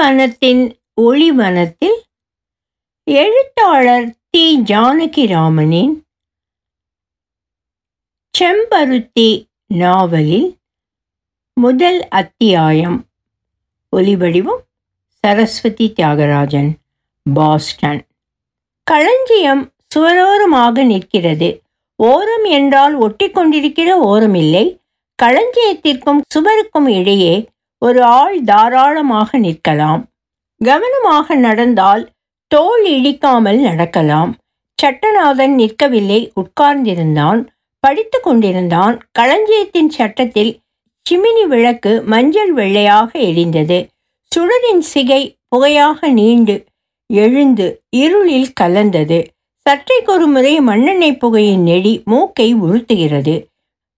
வனத்தின் ஒளிவனத்தில் எழுத்தாளர் தி ஜானகிராமனின் செம்பருத்தி நாவலில் முதல் அத்தியாயம். ஒலிவடிவம் சரஸ்வதி தியாகராஜன் பாஸ்டன். களஞ்சியம் சுவரோரமாக நிற்கிறது. ஓரம் என்றால் ஒட்டி கொண்டிருக்கிற ஓரமில்லை. களஞ்சியத்திற்கும் சுவருக்கும் இடையே ஒரு ஆள் தாராளமாக நிற்கலாம். கவனமாக நடந்தால் தோல் இடிக்காமல் நடக்கலாம். சட்டநாதன் நிற்கவில்லை உட்கார்ந்திருந்தான். படித்து கொண்டிருந்தான். களஞ்சியத்தின் சட்டத்தில் சிமினி விளக்கு மஞ்சள் வெள்ளையாக எரிந்தது. சுடரின் சிகை புகையாக நீண்டு எழுந்து இருளில் கலந்தது. சற்றைக்கொரு முறை மண்ணெண்ணெய் புகையின் நெடி மூக்கை உறுத்துகிறது.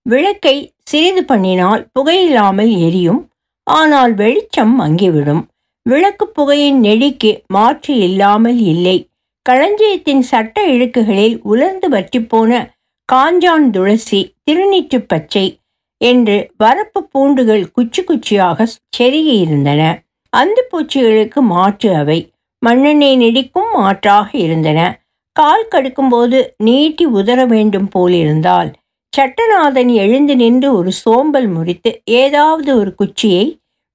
விளக்கை சிறிது பண்ணினால் புகையில்லாமல் எரியும். ஆனால் வெளிச்சம் மங்கிவிடும். விளக்கு புகையின் நெடிக்கு மாற்று இல்லாமல் இல்லை. களஞ்சியத்தின் சட்ட இழுக்குகளில் உலர்ந்து வற்றிப்போன காஞ்சான் துளசி திருநீற்று பச்சை என்று வரப்பு பூண்டுகள் குச்சி குச்சியாக செருகியிருந்தன அந்த பூச்சிகளுக்கு மாற்று அவை. மண்ணெண்ணெய் நெடிக்கும் மாற்றாக இருந்தன. கால் கடுக்கும்போது நீட்டி உதற வேண்டும் போலிருந்தால் சட்டநாதன் எழுந்து நின்று ஒரு சோம்பல் முறித்து ஏதாவது ஒரு குச்சியை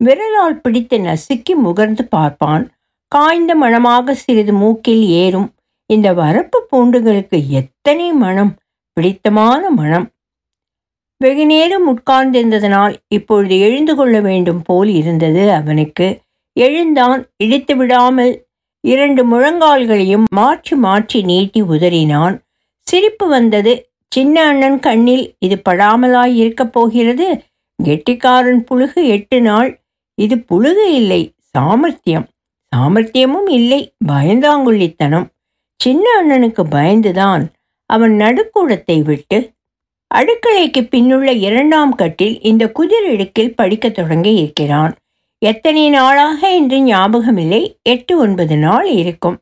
விரலால் பிடித்து நசுக்கி முகர்ந்து பார்ப்பான். காய்ந்த மணமாக சிறிது மூக்கில் ஏறும். இந்த வரப்பு பூண்டுகளுக்கு எத்தனை மனம்? பிடித்தமான மனம். வெகுநேரம் உட்கார்ந்திருந்ததனால் இப்பொழுது எழுந்து கொள்ள வேண்டும் போல் இருந்தது அவனுக்கு. எழுந்தான் இடித்து விடாமல் இரண்டு முழங்கால்களையும் மாற்றி மாற்றி நீட்டி உதறினான். சிரிப்பு வந்தது சின்ன அண்ணன் கண்ணில் இது படாமலாய் இருக்கப் போகிறது? கெட்டிக்காரன் புழுகு எட்டு நாள். இது புழுகு இல்லை சாமர்த்தியம். சாமர்த்தியமும் இல்லை பயந்தாங்குள்ளித்தனம் சின்ன அண்ணனுக்கு பயந்துதான். அவன் நடுக்கூடத்தை விட்டு அடுக்கலைக்கு பின்னுள்ள இரண்டாம் கட்டில் இந்த குதிரடுக்கில் படிக்கத் தொடங்கி இருக்கிறான். எத்தனை நாளாக என்று ஞாபகமில்லை. எட்டு ஒன்பது நாள் இருக்கும்.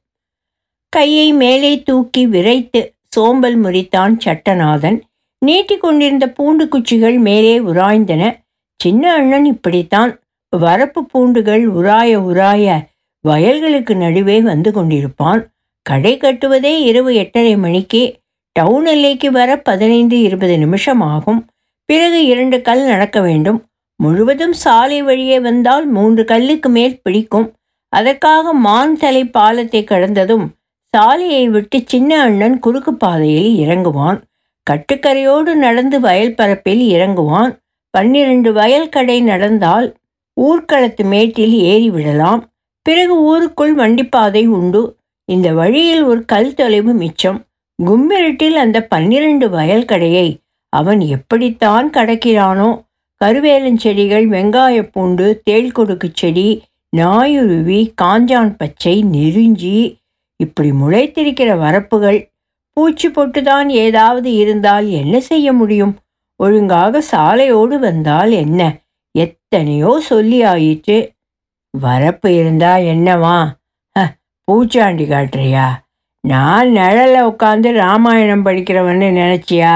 கையை மேலே தூக்கி விரைத்து சோம்பல் முறித்தான் சட்டநாதன். நீட்டி கொண்டிருந்த பூண்டு குச்சிகள் மேலே உராய்ந்தன. சின்ன அண்ணன் இப்படித்தான். வரப்பு பூண்டுகள் உராய உராய வயல்களுக்கு நடுவே வந்து கொண்டிருப்பான். கடை கட்டுவதே இரவு எட்டரை மணிக்கு. டவுன் எல்லைக்கு வர பதினைந்து இருபது நிமிஷம் ஆகும் பிறகு இரண்டு கல் நடக்க வேண்டும். முழுவதும் சாலை வழியே வந்தால் மூன்று கல்லுக்கு மேல் பிடிக்கும். அதற்காக மான் தலை பாலத்தை கடந்ததும் சாலையை விட்டு சின்ன அண்ணன் குறுக்கு பாதையில் இறங்குவான். கட்டுக்கரையோடு நடந்து வயல் பரப்பில் இறங்குவான். பன்னிரண்டு வயல் கடை நடந்தால் ஊர்க்களத்து மேட்டில் ஏறி விடலாம். பிறகு ஊருக்குள் வண்டிப்பாதை உண்டு. இந்த வழியில் ஒரு கல் தொலைவு மிச்சம். கும்மிரட்டில் அந்த பன்னிரண்டு வயல் கடையை அவன் எப்படித்தான் கடக்கிறானோ? கருவேலஞ்செடிகள் வெங்காய பூண்டு தேள் கொடுக்கு செடி நாயுருவி காஞ்சான் பச்சை நெருஞ்சி இப்படி முளைத்திருக்கிற வரப்புகள் பூச்சி பொட்டுதான் ஏதாவது இருந்தால் என்ன செய்ய முடியும்? ஒழுங்காக சாலையோடு வந்தால் என்ன? எத்தனையோ சொல்லி ஆயிற்று. வரப்பு இருந்தா என்னவா? பூச்சாண்டி காட்டுறியா? நான் நிழலில் உட்காந்து ராமாயணம் படிக்கிறவன்னு நினச்சியா?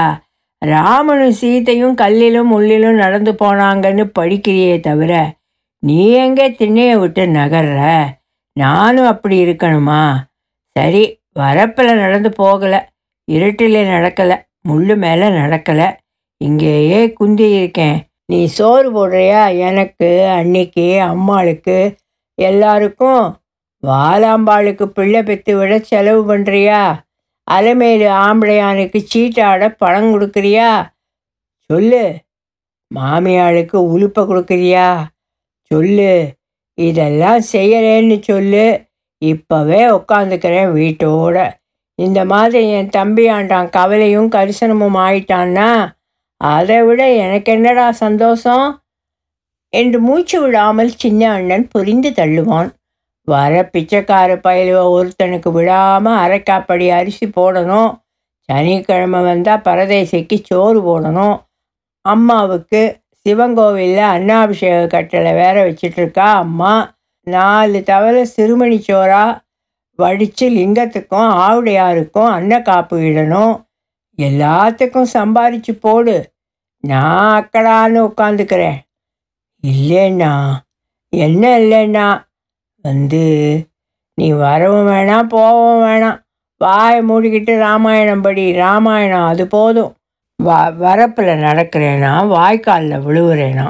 ராமனும் சீத்தையும் கல்லிலும் உள்ளிலும் நடந்து போனாங்கன்னு படிக்கிறியே தவிர நீ எங்கே திண்ணையை விட்டு நகர்ற? நானும் அப்படி இருக்கணுமா? சரி வரப்பில் நடந்து போகலை இருட்டிலே நடக்கலை முள்ளு மேலே நடக்கலை. இங்கேயே குந்தி இருக்கேன். நீ சோறு போடுறியா? எனக்கு அன்னைக்கு அம்மாளுக்கு எல்லாருக்கும். வாலாம்பாளுக்கு பிள்ளை பெற்று விட செலவு பண்ணுறியா அலைமேலு ஆம்பளையானுக்கு சீட்டாட பணம் கொடுக்குறியா? சொல்லு. மாமியாளுக்கு உழுப்பை கொடுக்குறியா? சொல்லு. இதெல்லாம் செய்யறேன்னு சொல்லு. இப்போவே உட்காந்துக்கிறேன் வீட்டோட. இந்த மாதிரி என் தம்பி ஆண்டான் கவலையும் கரிசனமும் ஆயிட்டான்னா அதை விட எனக்கு என்னடா சந்தோஷம்? என்று மூச்சு விடாமல் சின்ன அண்ணன் புரிந்து தள்ளுவான். வர பிச்சைக்கார பயிலுவ ஒருத்தனுக்கு விடாமல் அரைக்காப்படி அரிசி போடணும். சனிக்கிழமை வந்தால் பரதேசிக்கு சோறு போடணும். அம்மாவுக்கு சிவங்கோவிலில் அன்னாபிஷேக கட்டளை வேற வச்சிட்ருக்கா அம்மா. நாலு தவளை சிறுமணி சோறா வடித்து லிங்கத்துக்கும் ஆவுடையாருக்கும் அன்னக்காப்பு இடணும். எல்லாத்துக்கும் சம்பாரிச்சு போடு. நான் அக்கடான்னு உட்காந்துக்கிறேன் இல்லைண்ணா என்ன இல்லைண்ணா? வந்து நீ வரவும் வேணாம் போகவும் வேணாம். வாயை மூடிக்கிட்டு ராமாயணம் படி. ராமாயணம் அது போதும். வ வரப்பில் நடக்கிறேனா? வாய்க்காலில் விழுவுறேனா?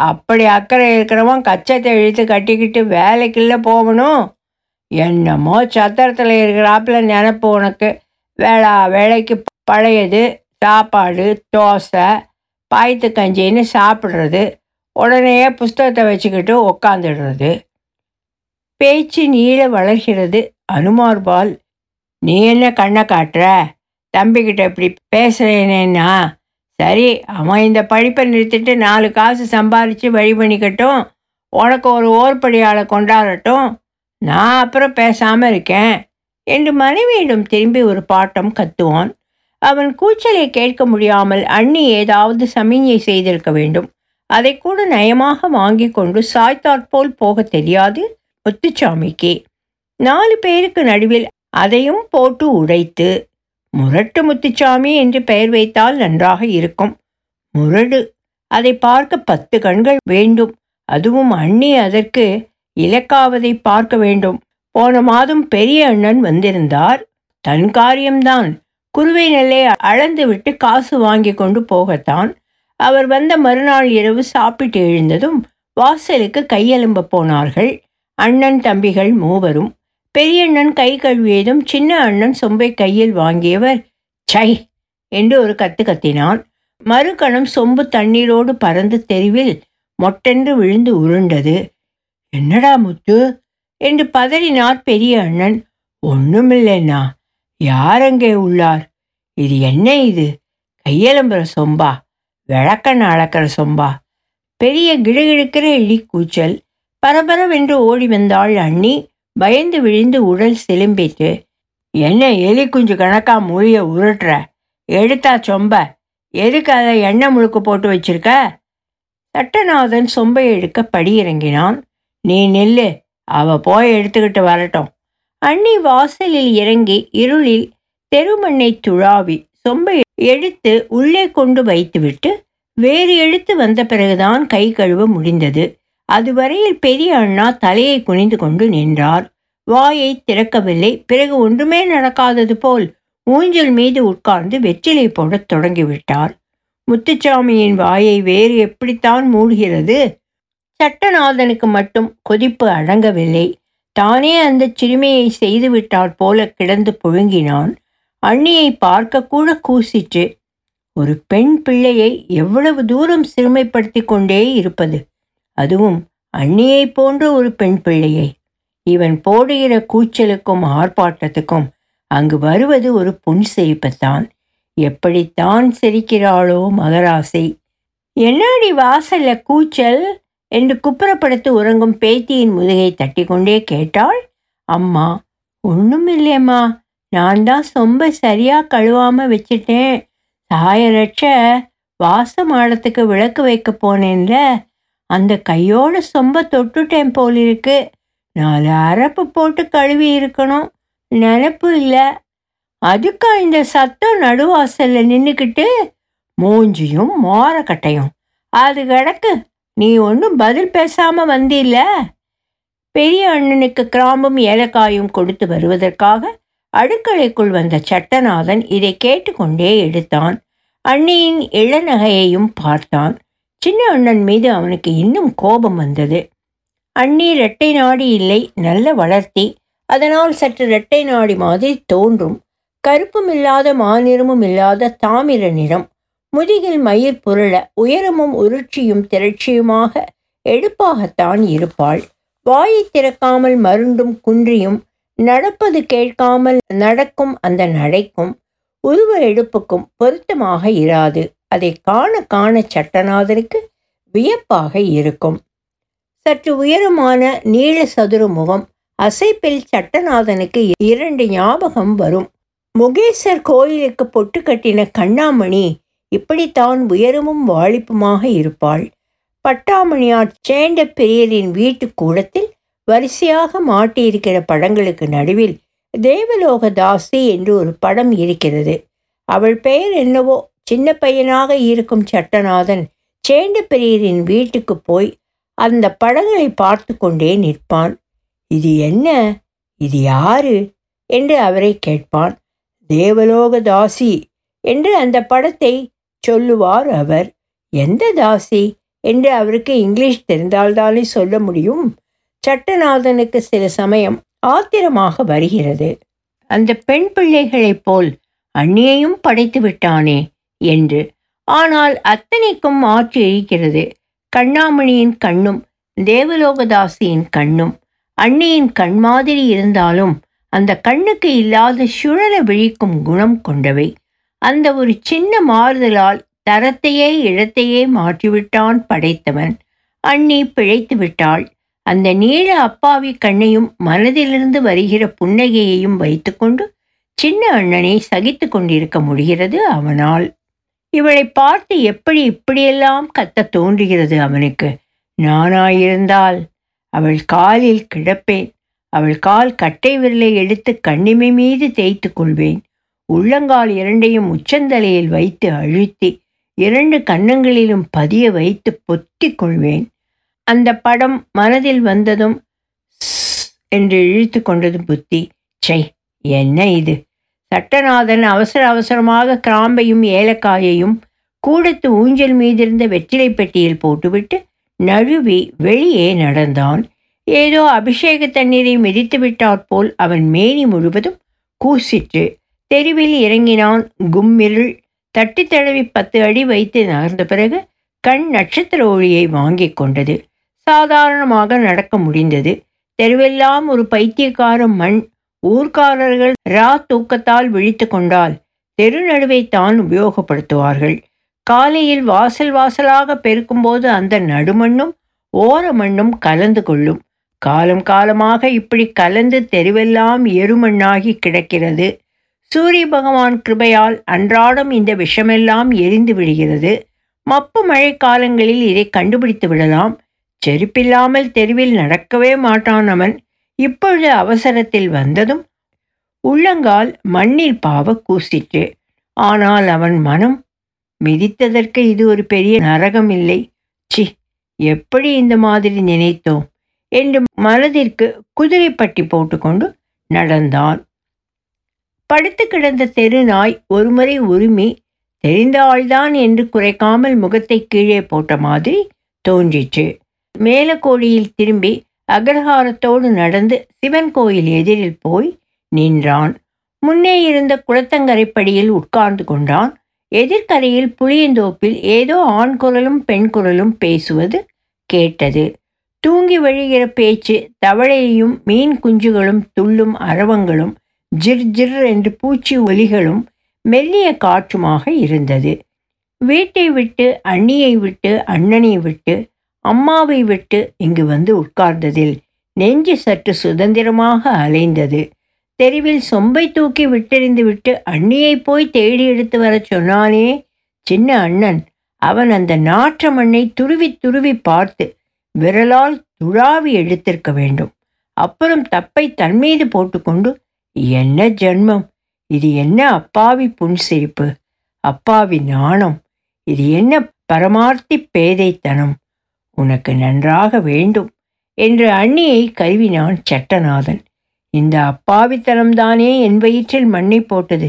அப்படி அக்கறை இருக்கிறவன் கச்சத்தை இழுத்து கட்டிக்கிட்டு வேலைக்குள்ளே போகணும் என்னமோ சத்திரத்தில் இருக்கிறாப்புல நினப்பு உனக்கு. வேளா வேலைக்கு பழையது சாப்பாடு தோசை பாய்த்து கஞ்சின்னு சாப்பிட்றது உடனே புஸ்தகத்தை வச்சுக்கிட்டு உக்காந்துடுறது. பேச்சு நீள வளர்கிறது. அனுமார்பால் நீ என்ன கண்ணை காட்டுற? தம்பிக்கிட்ட இப்படி பேசுகிறேனேன்னா சரி அவன் இந்த படிப்பை நிறுத்திட்டு நாலு காசு சம்பாரித்து வழி பண்ணிக்கட்டும். உனக்கு ஒரு ஓர்படியாளை கொண்டாடட்டும். நான் அப்புறம் பேசாமல் இருக்கேன். என்று மனைவியிடம் திரும்பி ஒரு பாட்டம் கத்துவான். அவன் கூச்சலை கேட்க முடியாமல் அண்ணி ஏதாவது சமிஞ்சை செய்திருக்க வேண்டும். அதை கூட நயமாக வாங்கி கொண்டு சாய்த்தாற்போல் போக தெரியாது முத்துச்சாமிக்கு. நாலு பேருக்கு நடுவில் அதையும் போட்டு உடைத்து முரட்டு முத்துச்சாமி என்று பெயர் வைத்தால் நன்றாக இருக்கும். முரடு. அதை பார்க்க பத்து கண்கள் வேண்டும். அதுவும் அண்ணி அதற்கு இலக்காவதை பார்க்க வேண்டும். போன மாதம் பெரிய அண்ணன் வந்திருந்தார். தன் காரியம்தான். குருவை நெல்லை அளந்து விட்டு காசு வாங்கி கொண்டு போகத்தான். அவர் வந்த மறுநாள் இரவு சாப்பிட்டு எழுந்ததும் வாசலுக்கு கையெலும்ப போனார்கள். அண்ணன் தம்பிகள் மூவரும் பெரியண்ணன் கை கழுவியதும் சின்ன அண்ணன் சொம்பை கையில் வாங்கியவர் சை என்று ஒரு கத்து கத்தினான். மறுகணம் சொம்பு தண்ணீரோடு பறந்து தெருவில் மொட்டென்று விழுந்து உருண்டது. என்னடா முத்து? என்று பதறினார் பெரிய அண்ணன். ஒண்ணுமில்லைண்ணா அங்கே உள்ளார்? இது என்ன இது? கையெலும்புற சொம்பா விளக்கண்ண அளக்கிற சொம்பா. பெரிய கிடுகிடுக்கிற இடி கூச்சல் பரபரவென்று ஓடி வந்தாள் அண்ணி. பயந்து விழுந்து உடல் சிலும்பிட்டு என்ன எலி குஞ்சு கணக்கா மொழிய உருட்டுற? எடுத்தா சொம்ப. எதுக்கு அதை எண்ணெய் முழுக்கு போட்டு வச்சிருக்க? சட்டநாதன் சொம்பை எடுக்க படியிறங்கினான் நீ நெல்லு. அவ போய் எடுத்துக்கிட்டு வரட்டும். அண்ணி வாசலில் இறங்கி இருளில் தெருமண்ணை துழாவி சொம்பை எடுத்து உள்ளே கொண்டு வைத்துவிட்டு வேறு எடுத்து வந்த பிறகுதான் கை கழுவ முடிந்தது. அதுவரையில் பெரிய அண்ணா தலையை குனிந்து கொண்டு நின்றார். வாயை திறக்கவில்லை. பிறகு ஒன்றுமே நடக்காதது போல் ஊஞ்சல் மீது உட்கார்ந்து வெற்றிலை போடத் தொடங்கிவிட்டார். முத்துச்சாமியின் வாயை வேறு எப்படித்தான் மூடுகிறது? சட்டநாதனுக்கு மட்டும் கொதிப்பு அடங்கவில்லை. தானே அந்த சிறுமியை செய்துவிட்டால் போல கிடந்து புழுங்கினான். அண்ணியை பார்க்க கூட கூசிற்று. ஒரு பெண் பிள்ளையை எவ்வளவு தூரம் சிறுமைப்படுத்தி கொண்டே இருப்பது? அதுவும் அண்ணியைப் போன்ற ஒரு பெண் பிள்ளையை. இவன் போடுகிற கூச்சலுக்கும் ஆர்ப்பாட்டத்துக்கும் அங்கு வருவது ஒரு புன்சிரிப்புத்தான் எப்படித்தான் சிரிக்கிறாளோ மகராசை. என்னடி வாசல்ல கூச்சல்? என்று குப்புறப்படுத்து உறங்கும் பேத்தியின் முதுகை தட்டி கொண்டே கேட்டாள். அம்மா ஒன்றும் இல்லையம்மா. நான் தான் சொம்ப சரியாக கழுவாமல் வச்சிட்டேன். சாயரட்ச வாச மாடத்துக்கு விளக்கு வைக்க போனேன்ல. அந்த கையோட சொம்ப தொட்டுட்டேன் போல் இருக்கு. நாலு அரப்பு போட்டு கழுவி இருக்கணும். நினப்பு இல்லை. அதுக்கா இந்த சத்தம் நடுவாசல்ல நின்றுக்கிட்டு மூஞ்சியும் மோரக்கட்டையும். அது கிடக்கு. நீ ஒன்றும் பதில் பேசாமல் வந்தில்ல? பெரிய அண்ணனுக்கு கிராம்பும் ஏலக்காயும் கொடுத்து வருவதற்காக அடுக்களைக்குள் வந்த சட்டநாதன் இதை கேட்டுக்கொண்டே எடுத்தான். அண்ணியின் இளநகையையும் பார்த்தான். சின்ன அண்ணன் மீது அவனுக்கு இன்னும் கோபம் வந்தது. அண்ணி இரட்டை நாடி இல்லை நல்ல வளர்த்தி. அதனால் சற்று இரட்டை நாடி மாதிரி தோன்றும். கருப்பும் இல்லாத மாநிறமும் இல்லாத தாமிர நிறம். முதுகில் மயிர் புரள உயரமும் உருட்சியும் திரட்சியுமாக எடுப்பாகத்தான் இருப்பாள். வாயை திறக்காமல் மருண்டும் குன்றியும் நடப்பது கேட்காமல் நடக்கும் அந்த நடைக்கும் உருவ எடுப்புக்கும் பொருத்தமாக இராது. அதை காண காண சட்டநாதனுக்கு வியப்பாக இருக்கும். சற்று உயரமான நீள சதுர முகம் அசைப்பில் சட்டநாதனுக்கு இரண்டு ஞாபகம் வரும். முகேசர் கோயிலுக்கு பொட்டு கட்டின கண்ணாமணி இப்படித்தான் உயரமும் வாழிப்புமாக இருப்பாள். பட்டாமணியார் சேண்ட பெரியரின் வீட்டு கூடத்தில் வரிசையாக மாட்டியிருக்கிற படங்களுக்கு நடுவில் தேவலோக தாசி என்று ஒரு படம் இருக்கிறது. அவள் பெயர் என்னவோ சின்ன பையனாக இருக்கும் சட்டநாதன் சேண்ட பெரியரின் வீட்டுக்கு போய் அந்த படங்களை பார்த்து கொண்டே நிற்பான். இது என்ன? இது யாரு? என்று அவரை கேட்பான். தேவலோக தாசி என்று அந்த படத்தை சொல்லுவார் அவர். எந்த தாசி? என்று அவருக்கு இங்கிலீஷ் தெரிந்தால்தானே சொல்ல முடியும். சட்டநாதனுக்கு சில சமயம் ஆத்திரமாக வருகிறது. அந்த பெண் பிள்ளைகளைப் போல் அண்ணியையும் படைத்து விட்டானே? என்று. ஆனால் அத்தனைக்கும் மாற்றி இருக்கிறது. கண்ணாமணியின் கண்ணும் தேவலோகதாசியின் கண்ணும் அன்னையின் கண் மாதிரி இருந்தாலும் அந்த கண்ணுக்கு இல்லாத சுழல விழிக்கும் குணம் கொண்டவை. அந்த ஒரு சின்ன மாறுதலால் தரத்தையே இடத்தையே மாற்றிவிட்டான் படைத்தவன். அண்ணி பிழைத்து விட்டாள். அந்த நீள அப்பாவி கண்ணையும் மனதிலிருந்து வருகிற புன்னகையையும் வைத்துக்கொண்டு சின்ன அண்ணனை சகித்து கொண்டிருக்க முடிகிறது அவனால். இவளை பார்த்து எப்படி இப்படியெல்லாம் கத்த தோன்றுகிறது அவனுக்கு? நானாயிருந்தால் அவள் காலில் கிடப்பேன். அவள் கால் கட்டை விரலை எடுத்து கண்ணிமை மீது தேய்த்து கொள்வேன். உள்ளங்கால் இரண்டையும் உச்சந்தலையில் வைத்து அழுத்தி இரண்டு கன்னங்களிலும் பதிய வைத்து பொத்தி கொள்வேன். அந்த படம் மனதில் வந்ததும் என்று இழுத்து கொண்டது புத்தி. சை என்ன இது? சட்டநாதன் அவசர அவசரமாக கிராம்பையும் ஏலக்காயையும் கூடத்து ஊஞ்சல் மீதிருந்த வெற்றிலை பெட்டியில் போட்டுவிட்டு நழுவி வெளியே நடந்தான். ஏதோ அபிஷேக தண்ணீரை மிதித்து விட்டாற்போல் அவன் மேனி முழுவதும் கூசிற்று. தெருவில் இறங்கினான் கும்மிருள். தட்டி தழுவி பத்து அடி வைத்து நகர்ந்த பிறகு கண் நட்சத்திர ஒளியை வாங்கி கொண்டது. சாதாரணமாக நடக்க முடிந்தது. தெருவெல்லாம் ஒரு பைத்தியக்கார மண் ஊர்க்காரர்கள் ரா தூக்கத்தால் விழித்து கொண்டால் தெரு நடுவை தான் உபயோகப்படுத்துவார்கள். காலையில் வாசல் வாசலாக பெருக்கும்போது அந்த நடுமண்ணும் ஓர மண்ணும் கலந்து கொள்ளும். காலம் காலமாக இப்படி கலந்து தெருவெல்லாம் எருமண்ணாகி கிடக்கிறது. சூரிய பகவான் கிருபையால் அன்றாடம் இந்த விஷமெல்லாம் எரிந்து விடுகிறது. மப்பு மழை காலங்களில் இதை கண்டுபிடித்து விடலாம். செருப்பில்லாமல் தெருவில் நடக்கவே மாட்டான் அவன். இப்பொழுது அவசரத்தில் வந்ததும் உள்ளங்கால் மண்ணில் பாவ கூசிற்று. ஆனால் அவன் மனம் மிதித்ததற்கு இது ஒரு பெரிய நரகம் இல்லை. சி எப்படி இந்த மாதிரி நினைத்தோம்? என்று மனதிற்கு குதிரைப்பட்டி போட்டுக்கொண்டு நடந்தான். படுத்து கிடந்த தெரு நாய் ஒருமுறை உரிமை தெரிந்த ஆள்தான் என்று குறைக்காமல் முகத்தை கீழே போட்ட மாதிரி தோன்றிற்று. மேலக்கோடியில் திரும்பி அக்ரஹாரத்தோடு நடந்து சிவன் கோயில் எதிரில் போய் நின்றான். முன்னே இருந்த குளத்தங்கரைப்படியில் உட்கார்ந்து கொண்டான். எதிர்கரையில் புளியந்தோப்பில் ஏதோ ஆண் குரலும் பெண் குரலும் பேசுவது கேட்டது. தூங்கி வழிகிற பேச்சு தவளையையும் மீன் குஞ்சுகளும் துள்ளும் அரவங்களும் ஜிர் ஜிர் என்று பூச்சி ஒலிகளும் மெல்லிய காற்றுமாக இருந்தது. வீட்டை விட்டு அண்ணியை விட்டு அண்ணனை விட்டு அம்மாவை விட்டு இங்கு வந்து உட்கார்ந்ததில் நெஞ்சு சற்று சுதந்திரமாக அலைந்தது. தெருவில் சொம்பை தூக்கி விட்டெறிந்து விட்டு அண்ணியை போய் தேடி எடுத்து வரச் சொன்னானே? சின்ன அண்ணன் அவன் அந்த நாற்ற மண்ணை துருவி துருவி பார்த்து விரலால் துழாவி எடுத்திருக்க வேண்டும். அப்புறம் தப்பை தன்மீது போட்டுக்கொண்டு என்ன ஜென்மம்? இது என்ன அப்பாவி புன்சிரிப்பு? அப்பாவி நாணம்? இது என்ன பரமார்த்தி பேதைத்தனம்? உனக்கு நன்றாக வேண்டும் என்று அண்ணியை கருவினான் சட்டநாதன். இந்த அப்பாவித்தனம்தானே என் வயிற்றில் மண்ணை போட்டது?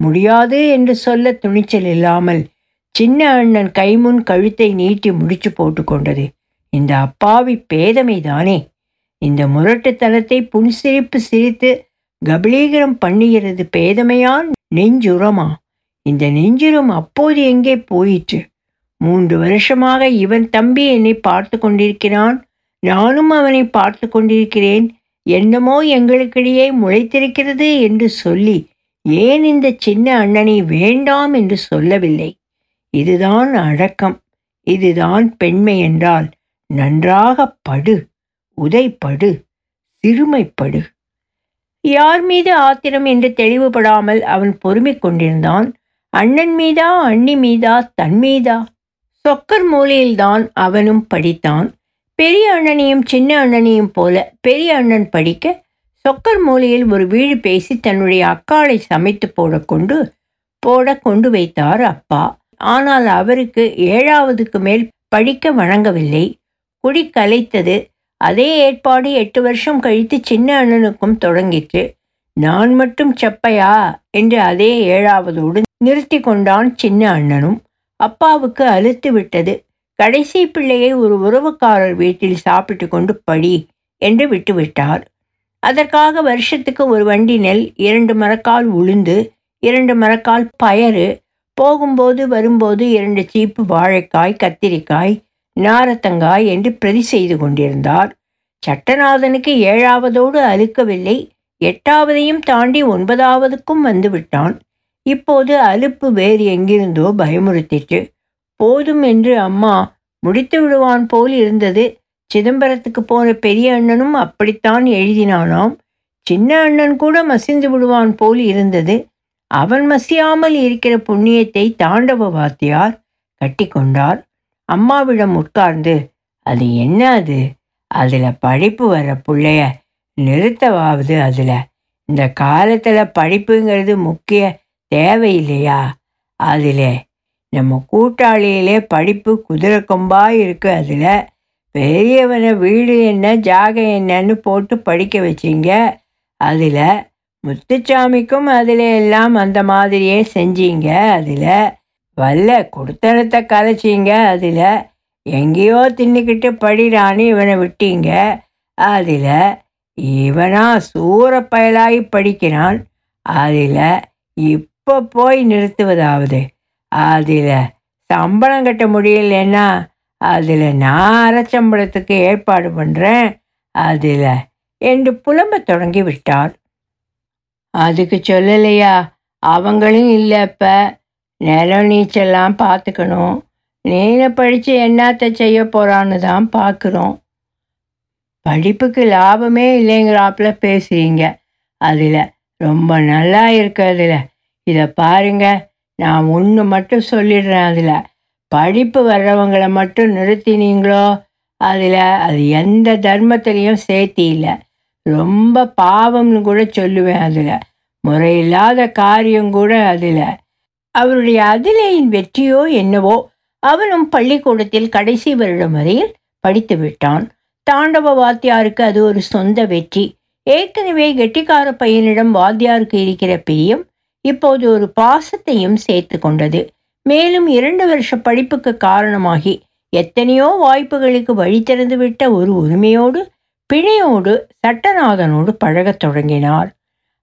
முடியாது என்று சொல்ல துணிச்சல் இல்லாமல் சின்ன அண்ணன் கைமுன் கழுத்தை நீட்டி முடிச்சு போட்டுக்கொண்டது இந்த அப்பாவி பேதமை தானே இந்த முரட்டுத்தனத்தை புன்சிரிப்பு சிரித்து கபலீகரம் பண்ணுகிறது பேதமையான் நெஞ்சுரமா? இந்த நெஞ்சுரம் அப்போது எங்கே போயிற்று? மூன்று வருஷமாக இவன் தம்பி என்னை பார்த்து கொண்டிருக்கிறான். நானும் அவனை பார்த்து கொண்டிருக்கிறேன். என்னமோ எங்களுக்கிடையே முளைத்திருக்கிறது என்று சொல்லி ஏன் இந்த சின்ன அண்ணனை வேண்டாம் என்று சொல்லவில்லை. இதுதான் அடக்கம். இதுதான் பெண்மை என்றால் நன்றாக படு உதைப்படு சிறுமைப்படு. யார் மீது ஆத்திரம் என்று தெளிவுபடாமல் அவன் பொறுமை கொண்டிருந்தான். அண்ணன் மீதா அண்ணி மீதா தன் மீதா? சொக்கர் மூலையில்தான் அவனும் படித்தான். பெரிய அண்ணனையும் சின்ன அண்ணனையும் போல பெரிய அண்ணன் படிக்க சொக்கர் மூலையில் ஒரு வீடு பேசி தன்னுடைய அக்காளை சமைத்து போடக்கொண்டு கொண்டு போட கொண்டு வைத்தார் அப்பா. ஆனால் அவருக்கு ஏழாவதுக்கு மேல் படிக்க வணங்கவில்லை. குடி கலைத்தது. அதே ஏற்பாடு எட்டு வருஷம் கழித்து சின்ன அண்ணனுக்கும் தொடங்கிற்று. நான் மட்டும் செப்பையா? என்று அதே ஏழாவதோடு நிறுத்தி கொண்டான் சின்ன அண்ணனும். அப்பாவுக்கு அழுத்து விட்டது. கடைசி பிள்ளையை ஒரு உறவுக்காரர் வீட்டில் சாப்பிட்டு கொண்டு படி என்று விட்டுவிட்டார். அதற்காக வருஷத்துக்கு ஒரு வண்டி நெல் இரண்டு மரக்கால் உளுந்து இரண்டு மரக்கால் பயறு போகும்போது வரும்போது இரண்டு சீப்பு வாழைக்காய் கத்திரிக்காய் நாரத்தங்காய் என்று பிரதி செய்து கொண்டிருந்தார். சட்டநாதனுக்கு ஏழாவதோடு அழுக்கவில்லை. எட்டாவதையும் தாண்டி ஒன்பதாவதுக்கும் வந்து விட்டான். இப்போது அலுப்பு வேறு எங்கிருந்தோ பயமுறுத்திற்று. போதும் என்று அம்மா முடித்து விடுவான் போல் இருந்தது. சிதம்பரத்துக்கு போன பெரிய அண்ணனும் அப்படித்தான் எழுதினானாம். சின்ன அண்ணன் கூட மசிந்து விடுவான் போல் இருந்தது. அவன் மசியாமல் இருக்கிற புண்ணியத்தை தாண்டவ வாத்தியார் கட்டி கொண்டார். அம்மாவிடம் உட்கார்ந்து அது என்ன அது? அதில் படிப்பு வர பிள்ளைய நிறுத்தவாவது அதில். இந்த காலத்தில் படிப்புங்கிறது முக்கிய தேவையில்லையா? அதில் நம்ம கூட்டாளியிலே படிப்பு குதிரை கொம்பாக இருக்குது அதில். பெரியவனை வீடு என்ன ஜாகை என்னன்னு போட்டு படிக்க வச்சிங்க. அதில் முத்துச்சாமிக்கும் அதில் எல்லாம் அந்த மாதிரியே செஞ்சீங்க அதில். வல்ல கொடுத்தனத்தை கலைச்சிங்க அதில். எங்கேயோ தின்னுக்கிட்டு படிடான்னு இவனை விட்டீங்க அதில். இவனா சூற பயலாகி படிக்கிறான். அதில் இப்போ போய் நிறுத்துவதாவது? அதில் சம்பளம் கட்ட முடியலன்னா அதில் நான் அரைச்சம்பளத்துக்கு ஏற்பாடு பண்ணுறேன் அதில் என்று புலம்ப தொடங்கி விட்டார் அதுக்கு சொல்லலையா? அவங்களும் இல்லை இப்போ நிலம் நீச்சல்லாம் பார்த்துக்கணும். நீனை படித்து என்னத்தை செய்ய போகிறான்னு தான் பார்க்குறோம். படிப்புக்கு லாபமே இல்லைங்கிறாப்புல பேசுகிறீங்க அதில் ரொம்ப நல்லா இருக்கு அதில். இதை பாருங்க நான் ஒன்று மட்டும் சொல்லிடுறேன் அதில். படிப்பு வர்றவங்களை மட்டும் நிறுத்தினீங்களோ? அதில் அது எந்த தர்மத்திலையும் சேர்த்தி இல்லை. ரொம்ப பாவம்னு கூட சொல்லுவேன் அதில். முறையில்லாத காரியம் கூட அதில். அவருடைய அதிலையின் வெற்றியோ என்னவோ அவனும் பள்ளிக்கூடத்தில் கடைசி வருடம் வரையில் படித்து விட்டான். தாண்டவ வாத்தியாருக்கு அது ஒரு சொந்த வெற்றி. ஏற்கனவே கெட்டிக்கார பையனிடம் வாத்தியாருக்கு இருக்கிற பிரியம் இப்போது ஒரு பாசத்தையும் சேர்த்து கொண்டது. மேலும் இரண்டு வருஷ படிப்புக்கு காரணமாகி எத்தனையோ வாய்ப்புகளுக்கு வழி திறந்துவிட்ட ஒரு உரிமையோடு பிணையோடு சட்டநாதனோடு பழகத் தொடங்கினார்.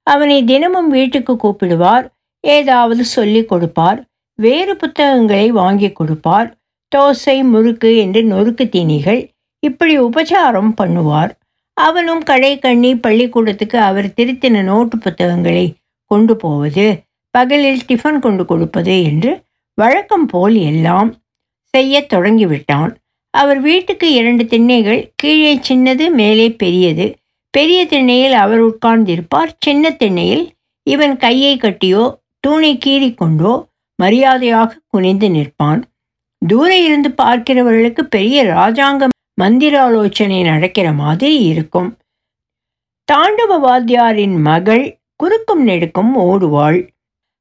அவனை தினமும் வீட்டுக்கு கூப்பிடுவார் ஏதாவது சொல்லி கொடுப்பார் வேறு புத்தகங்களை வாங்கி கொடுப்பார் தோசை முறுக்கு என்று நொறுக்கு தீனிகள் இப்படி உபச்சாரம் பண்ணுவார். அவனும் கடை கண்ணி பள்ளிக்கூடத்துக்கு அவர் திருத்தின நோட்டு புத்தகங்களை கொண்டு போவது பகலில் டிஃபன் கொண்டு கொடுப்பது என்று வழக்கம் போல் எல்லாம் செய்ய தொடங்கிவிட்டான். அவர் வீட்டுக்கு இரண்டு திண்ணைகள் கீழே சின்னது மேலே பெரியது. பெரிய திண்ணையில் அவர் உட்கார்ந்திருப்பார். சின்ன திண்ணையில் இவன் கையை கட்டியோ தூணை கீறி கொண்டோ மரியாதையாக குனிந்து நிற்பான். தூர இருந்து பார்க்கிறவர்களுக்கு பெரிய ராஜாங்க மந்திராலோசனை நடக்கிற மாதிரி இருக்கும். தாண்டவ வாத்தியாரின் மகள் குறுக்கும் நெடுக்கும் ஓடுவாள்.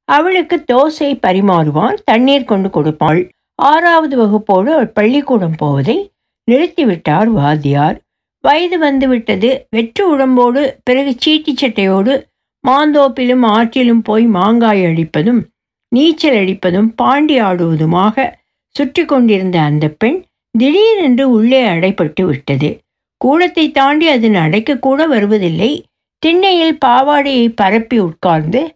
அவளுக்கு தோசை பரிமாறுவான் தண்ணீர் கொண்டு கொடுப்பாள். ஆறாவது வகுப்போடு அவள் பள்ளிக்கூடம் போவதை நிறுத்திவிட்டார் வாத்தியார். வயது வந்துவிட்டது. வெற்று உடம்போடு பிறகு சீட்டி சட்டையோடு மாந்தோப்பிலும் ஆற்றிலும் போய் மாங்காய் அடிப்பதும் நீச்சல் அடிப்பதும் பாண்டி ஆடுவதுமாக சுற்றி கொண்டிருந்த அந்த பெண் திடீரென்று உள்ளே அடைப்பட்டு விட்டது. கூடத்தை தாண்டி அதன் அடைக்கக்கூட கூட வருவதில்லை. திண்ணையில் பாவாடையை பரப்பி உட்கார்ந்து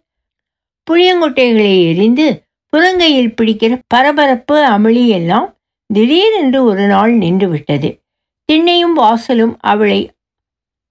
புளியங்கொட்டைகளை எரிந்து புறங்கையில் பிடிக்கிற பரபரப்பு அமளி எல்லாம் திடீரென்று ஒரு நாள் நின்றுவிட்டது திண்ணையும் வாசலும் அவளை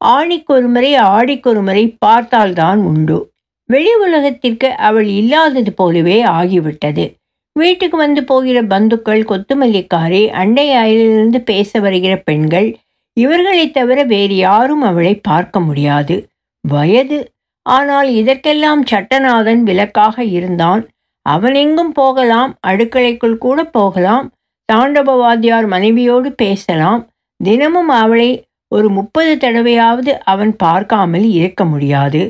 ஆணிக்கொருமுறை ஆடிக்கொருமுறை பார்த்தால்தான் உண்டு. வெளி உலகத்திற்கு அவள் இல்லாதது போலவே ஆகிவிட்டது. வீட்டுக்கு வந்து போகிற பந்துக்கள் கொத்துமல்லிக்காரி அண்டை அயலிலிருந்து பேச வருகிற பெண்கள் இவர்களைத் தவிர வேறு யாரும் அவளை பார்க்க முடியாது. வயது. ஆனால் இதற்கெல்லாம் சட்டநாதன் விலக்காக இருந்தான். அவன் எங்கும் போகலாம் அடுக்களைக்குள் கூட போகலாம். தாண்டவவாத்தியார் மனைவியோடு பேசலாம். தினமும் அவளை ஒரு முப்பது தடவையாவது அவன் பார்க்காமல் இருக்க முடியாது.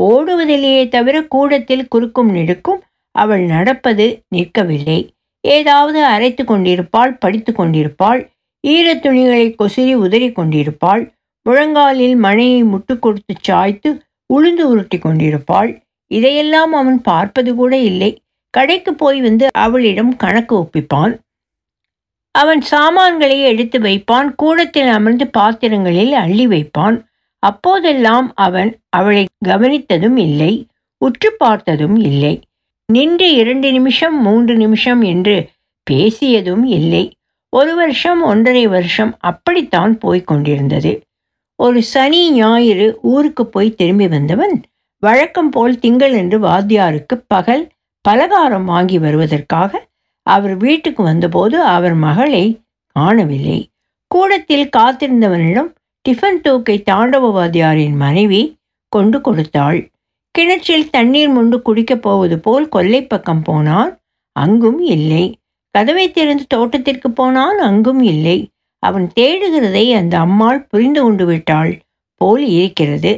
ஓடுவதிலேயே தவிர கூடத்தில் குறுக்கும் நெடுக்கும் அவள் நடப்பது நிற்கவில்லை. ஏதாவது அரைத்து கொண்டிருப்பாள் படித்து கொண்டிருப்பாள். ஈரத்துணிகளை கொசுரி உதறி கொண்டிருப்பாள். முழங்காலில் மழையை முட்டு கொடுத்து சாய்த்து உளுந்து உருட்டி கொண்டிருப்பாள். இதையெல்லாம் அவன் பார்ப்பது கூட இல்லை. கடைக்கு போய் வந்து அவளிடம் கணக்கு ஒப்பிப்பான். அவன் சாமான்களை எடுத்து வைப்பான். கூடத்தில் அமர்ந்து பாத்திரங்களில் அள்ளி வைப்பான். அப்போதெல்லாம் அவன் அவளை கவனித்ததும் இல்லை உற்று பார்த்ததும் இல்லை. நின்று இரண்டு நிமிஷம் மூன்று நிமிஷம் என்று பேசியதும் இல்லை. ஒரு வருஷம் ஒன்றரை வருஷம் அப்படித்தான் போய்க் கொண்டிருந்தது. ஒரு சனி ஞாயிறு ஊருக்கு போய் திரும்பி வந்தவன் வழக்கம் போல் திங்களென்று வாத்தியாருக்கு பகல் பலகாரம் வாங்கி வருவதற்காக அவர் வீட்டுக்கு வந்தபோது அவர் மகளை காணவில்லை. கூடத்தில் காத்திருந்தவனிடம் டிஃபன் தூக்கை தாண்டவ வாத்தியாரின் மனைவி கொண்டு கொடுத்தாள். கிணற்றில் தண்ணீர் முண்டு குடிக்கப் போவது போல் கொல்லை பக்கம் போனான் அங்கும் இல்லை. கதவை திறந்து தோட்டத்திற்கு போனால் அங்கும் இல்லை. அவன் தேடுகிறதை அந்த அம்மாள் புரிந்து கொண்டு விட்டாள். போல் இருக்கிறது.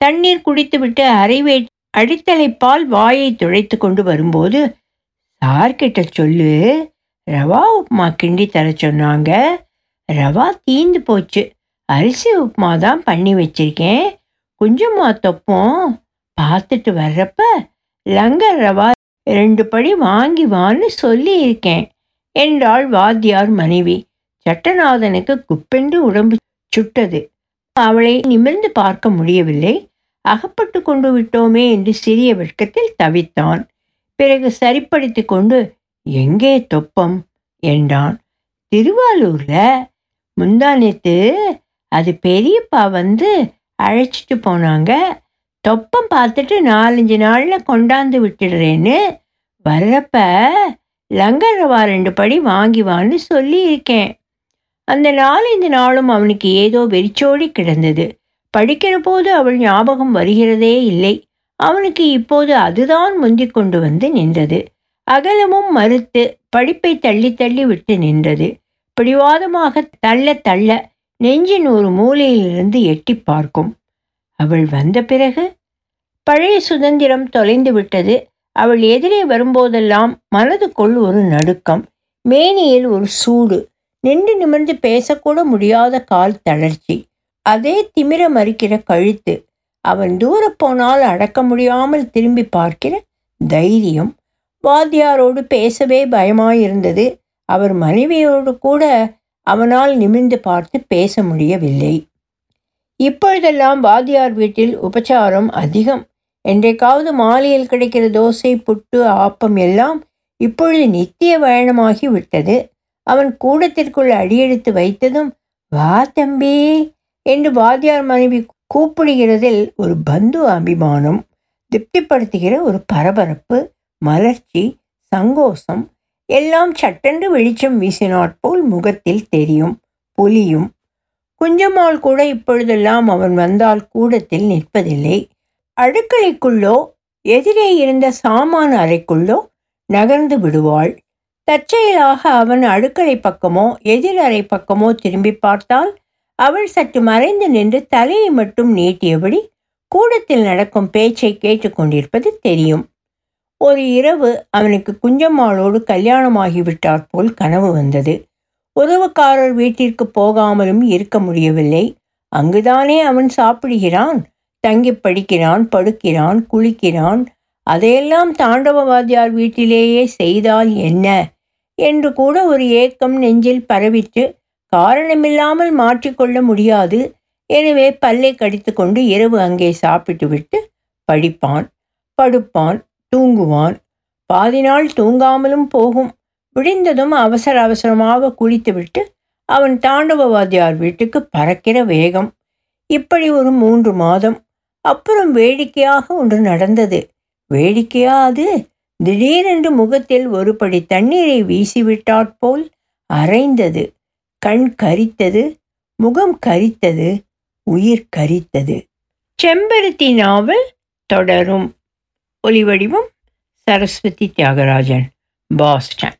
தண்ணீர் குடித்துவிட்டு அரைவே அடித்தலைப்பால் வாயை துடைத்து கொண்டு வரும்போது சார்கிட்ட சொல்லு. ரவா உப்புமா கிண்டி தர சொன்னாங்க. ரவா தீந்து போச்சு. அரிசி உப்புமா தான் பண்ணி வச்சிருக்கேன். கொஞ்சமா தொப்போம். பார்த்துட்டு வர்றப்ப லங்கர் ரவா ரெண்டு படி வாங்கி வான்னு சொல்லி இருக்கேன் என்றாள் வாத்தியார் மனைவி. சட்டநாதனுக்கு குப்பென்று உடம்பு சுட்டது. அவளை நிமிர்ந்து பார்க்க முடியவில்லை. அகப்பட்டு கொண்டு விட்டோமே என்று சிறிய வெட்கத்தில் தவித்தான். பிறகு சரிப்படுத்தி கொண்டு எங்கே தொப்பம்? என்றான். திருவாலூரில். முந்தானேத்து அது பெரியப்பா வந்து அழைச்சிட்டு போனாங்க. தொப்பம் பார்த்துட்டு நாலஞ்சு நாளில் கொண்டாந்து விட்டுடுறேன்னு. வர்றப்ப லங்கர் ரவா ரெண்டு படி வாங்கி வான்னு சொல்லியிருக்கேன். அந்த நாலஞ்சு நாளும் அவனுக்கு ஏதோ வெறிச்சோடி கிடந்தது. படிக்கிற போது அவள் ஞாபகம் வருகிறதே இல்லை. அவனுக்கு இப்போது அதுதான் முந்தி கொண்டு வந்து நின்றது. அகலமும் மறுத்து படிப்பை தள்ளி தள்ளி விட்டு நின்றது. பிடிவாதமாக தள்ள தள்ள நெஞ்சின் ஒரு மூலையிலிருந்து எட்டி பார்க்கும். அவள் வந்த பிறகு பழைய சுதந்திரம் தொலைந்து விட்டது. அவள் எதிரே வரும்போதெல்லாம் மனதுக்குள் ஒரு நடுக்கம். மேனியில் ஒரு சூடு. நின்று நிமிர்ந்து பேசக்கூட முடியாத கால் தளர்ச்சி. அதே திமிர மறிக்கிற கழுத்து. அவன் தூர போனால் அடக்க முடியாமல் திரும்பி பார்க்கிற தைரியம். வாத்தியாரோடு பேசவே பயமாயிருந்தது. அவர் மனைவியோடு கூட அவனால் நிமிர்ந்து பார்த்து பேச முடியவில்லை. இப்பொழுதெல்லாம் வாத்தியார் வீட்டில் உபச்சாரம் அதிகம். என்றைக்காவது மாலையில் கிடைக்கிற தோசை புட்டு ஆப்பம் எல்லாம் இப்பொழுது நித்திய பயணமாகி விட்டது அவன் கூடத்திற்குள் அடியெடுத்து வைத்ததும் வா தம்பி என்று வாத்தியார் மனைவி கூப்பிடுகிறதில் ஒரு பந்து அபிமானம் திருப்திப்படுத்துகிற ஒரு பரபரப்பு மலர்ச்சி சங்கோஷம் எல்லாம் சட்டென்று வெளிச்சம் வீசினாற்போல் முகத்தில் தெரியும் புலியும். குஞ்சம்மாள் கூட இப்பொழுதெல்லாம் அவன் வந்தால் கூடத்தில் நிற்பதில்லை. அடுக்கலைக்குள்ளோ எதிரே இருந்த சாமான அறைக்குள்ளோ நகர்ந்து விடுவாள். தற்செயலாக அவன் அடுக்களை பக்கமோ எதிர் அறை பக்கமோ திரும்பி பார்த்தால் அவள் சற்று மறைந்து நின்று தலையை மட்டும் நீட்டியபடி கூடத்தில் நடக்கும் பேச்சை கேட்டுக்கொண்டிருப்பது தெரியும். ஒரு இரவு அவனுக்கு குஞ்சம்மாளோடு கல்யாணமாகிவிட்டாற் போல் கனவு வந்தது. உறவுக்காரர் வீட்டிற்கு போகாமலும் இருக்க முடியவில்லை. அங்குதானே அவன் சாப்பிடுகிறான் தங்கி படிக்கிறான் படுக்கிறான் குளிக்கிறான் அதையெல்லாம் தாண்டவவாதியார் வீட்டிலேயே செய்தால் என்ன? என்று கூட ஒரு ஏக்கம் நெஞ்சில் பரவிட்டு காரணமில்லாமல் மாற்றிக்கொள்ள முடியாது. எனவே பல்லை கடித்துக்கொண்டு இரவு அங்கே சாப்பிட்டு விட்டு படிப்பான் படுப்பான் தூங்குவான். பாதி நாள் தூங்காமலும் போகும். விடிந்ததும் அவசர அவசரமாக குளித்துவிட்டு அவன் தாண்டவவாதியார் வீட்டுக்கு பறக்கிற வேகம். இப்படி ஒரு மூன்று மாதம். அப்புறம் வேடிக்கையாக ஒன்று நடந்தது. வேடிக்கையா அது திடீரென்று முகத்தில் ஒருபடி தண்ணீரை வீசிவிட்டாற்போல் அரைந்தது. கண் கரித்தது முகம் கரித்தது உயிர் கரித்தது. செம்பருத்தி நாவல் தொடரும். ஒலிவடிவம் சரஸ்வதி தியாகராஜன் பாஸ்டன்.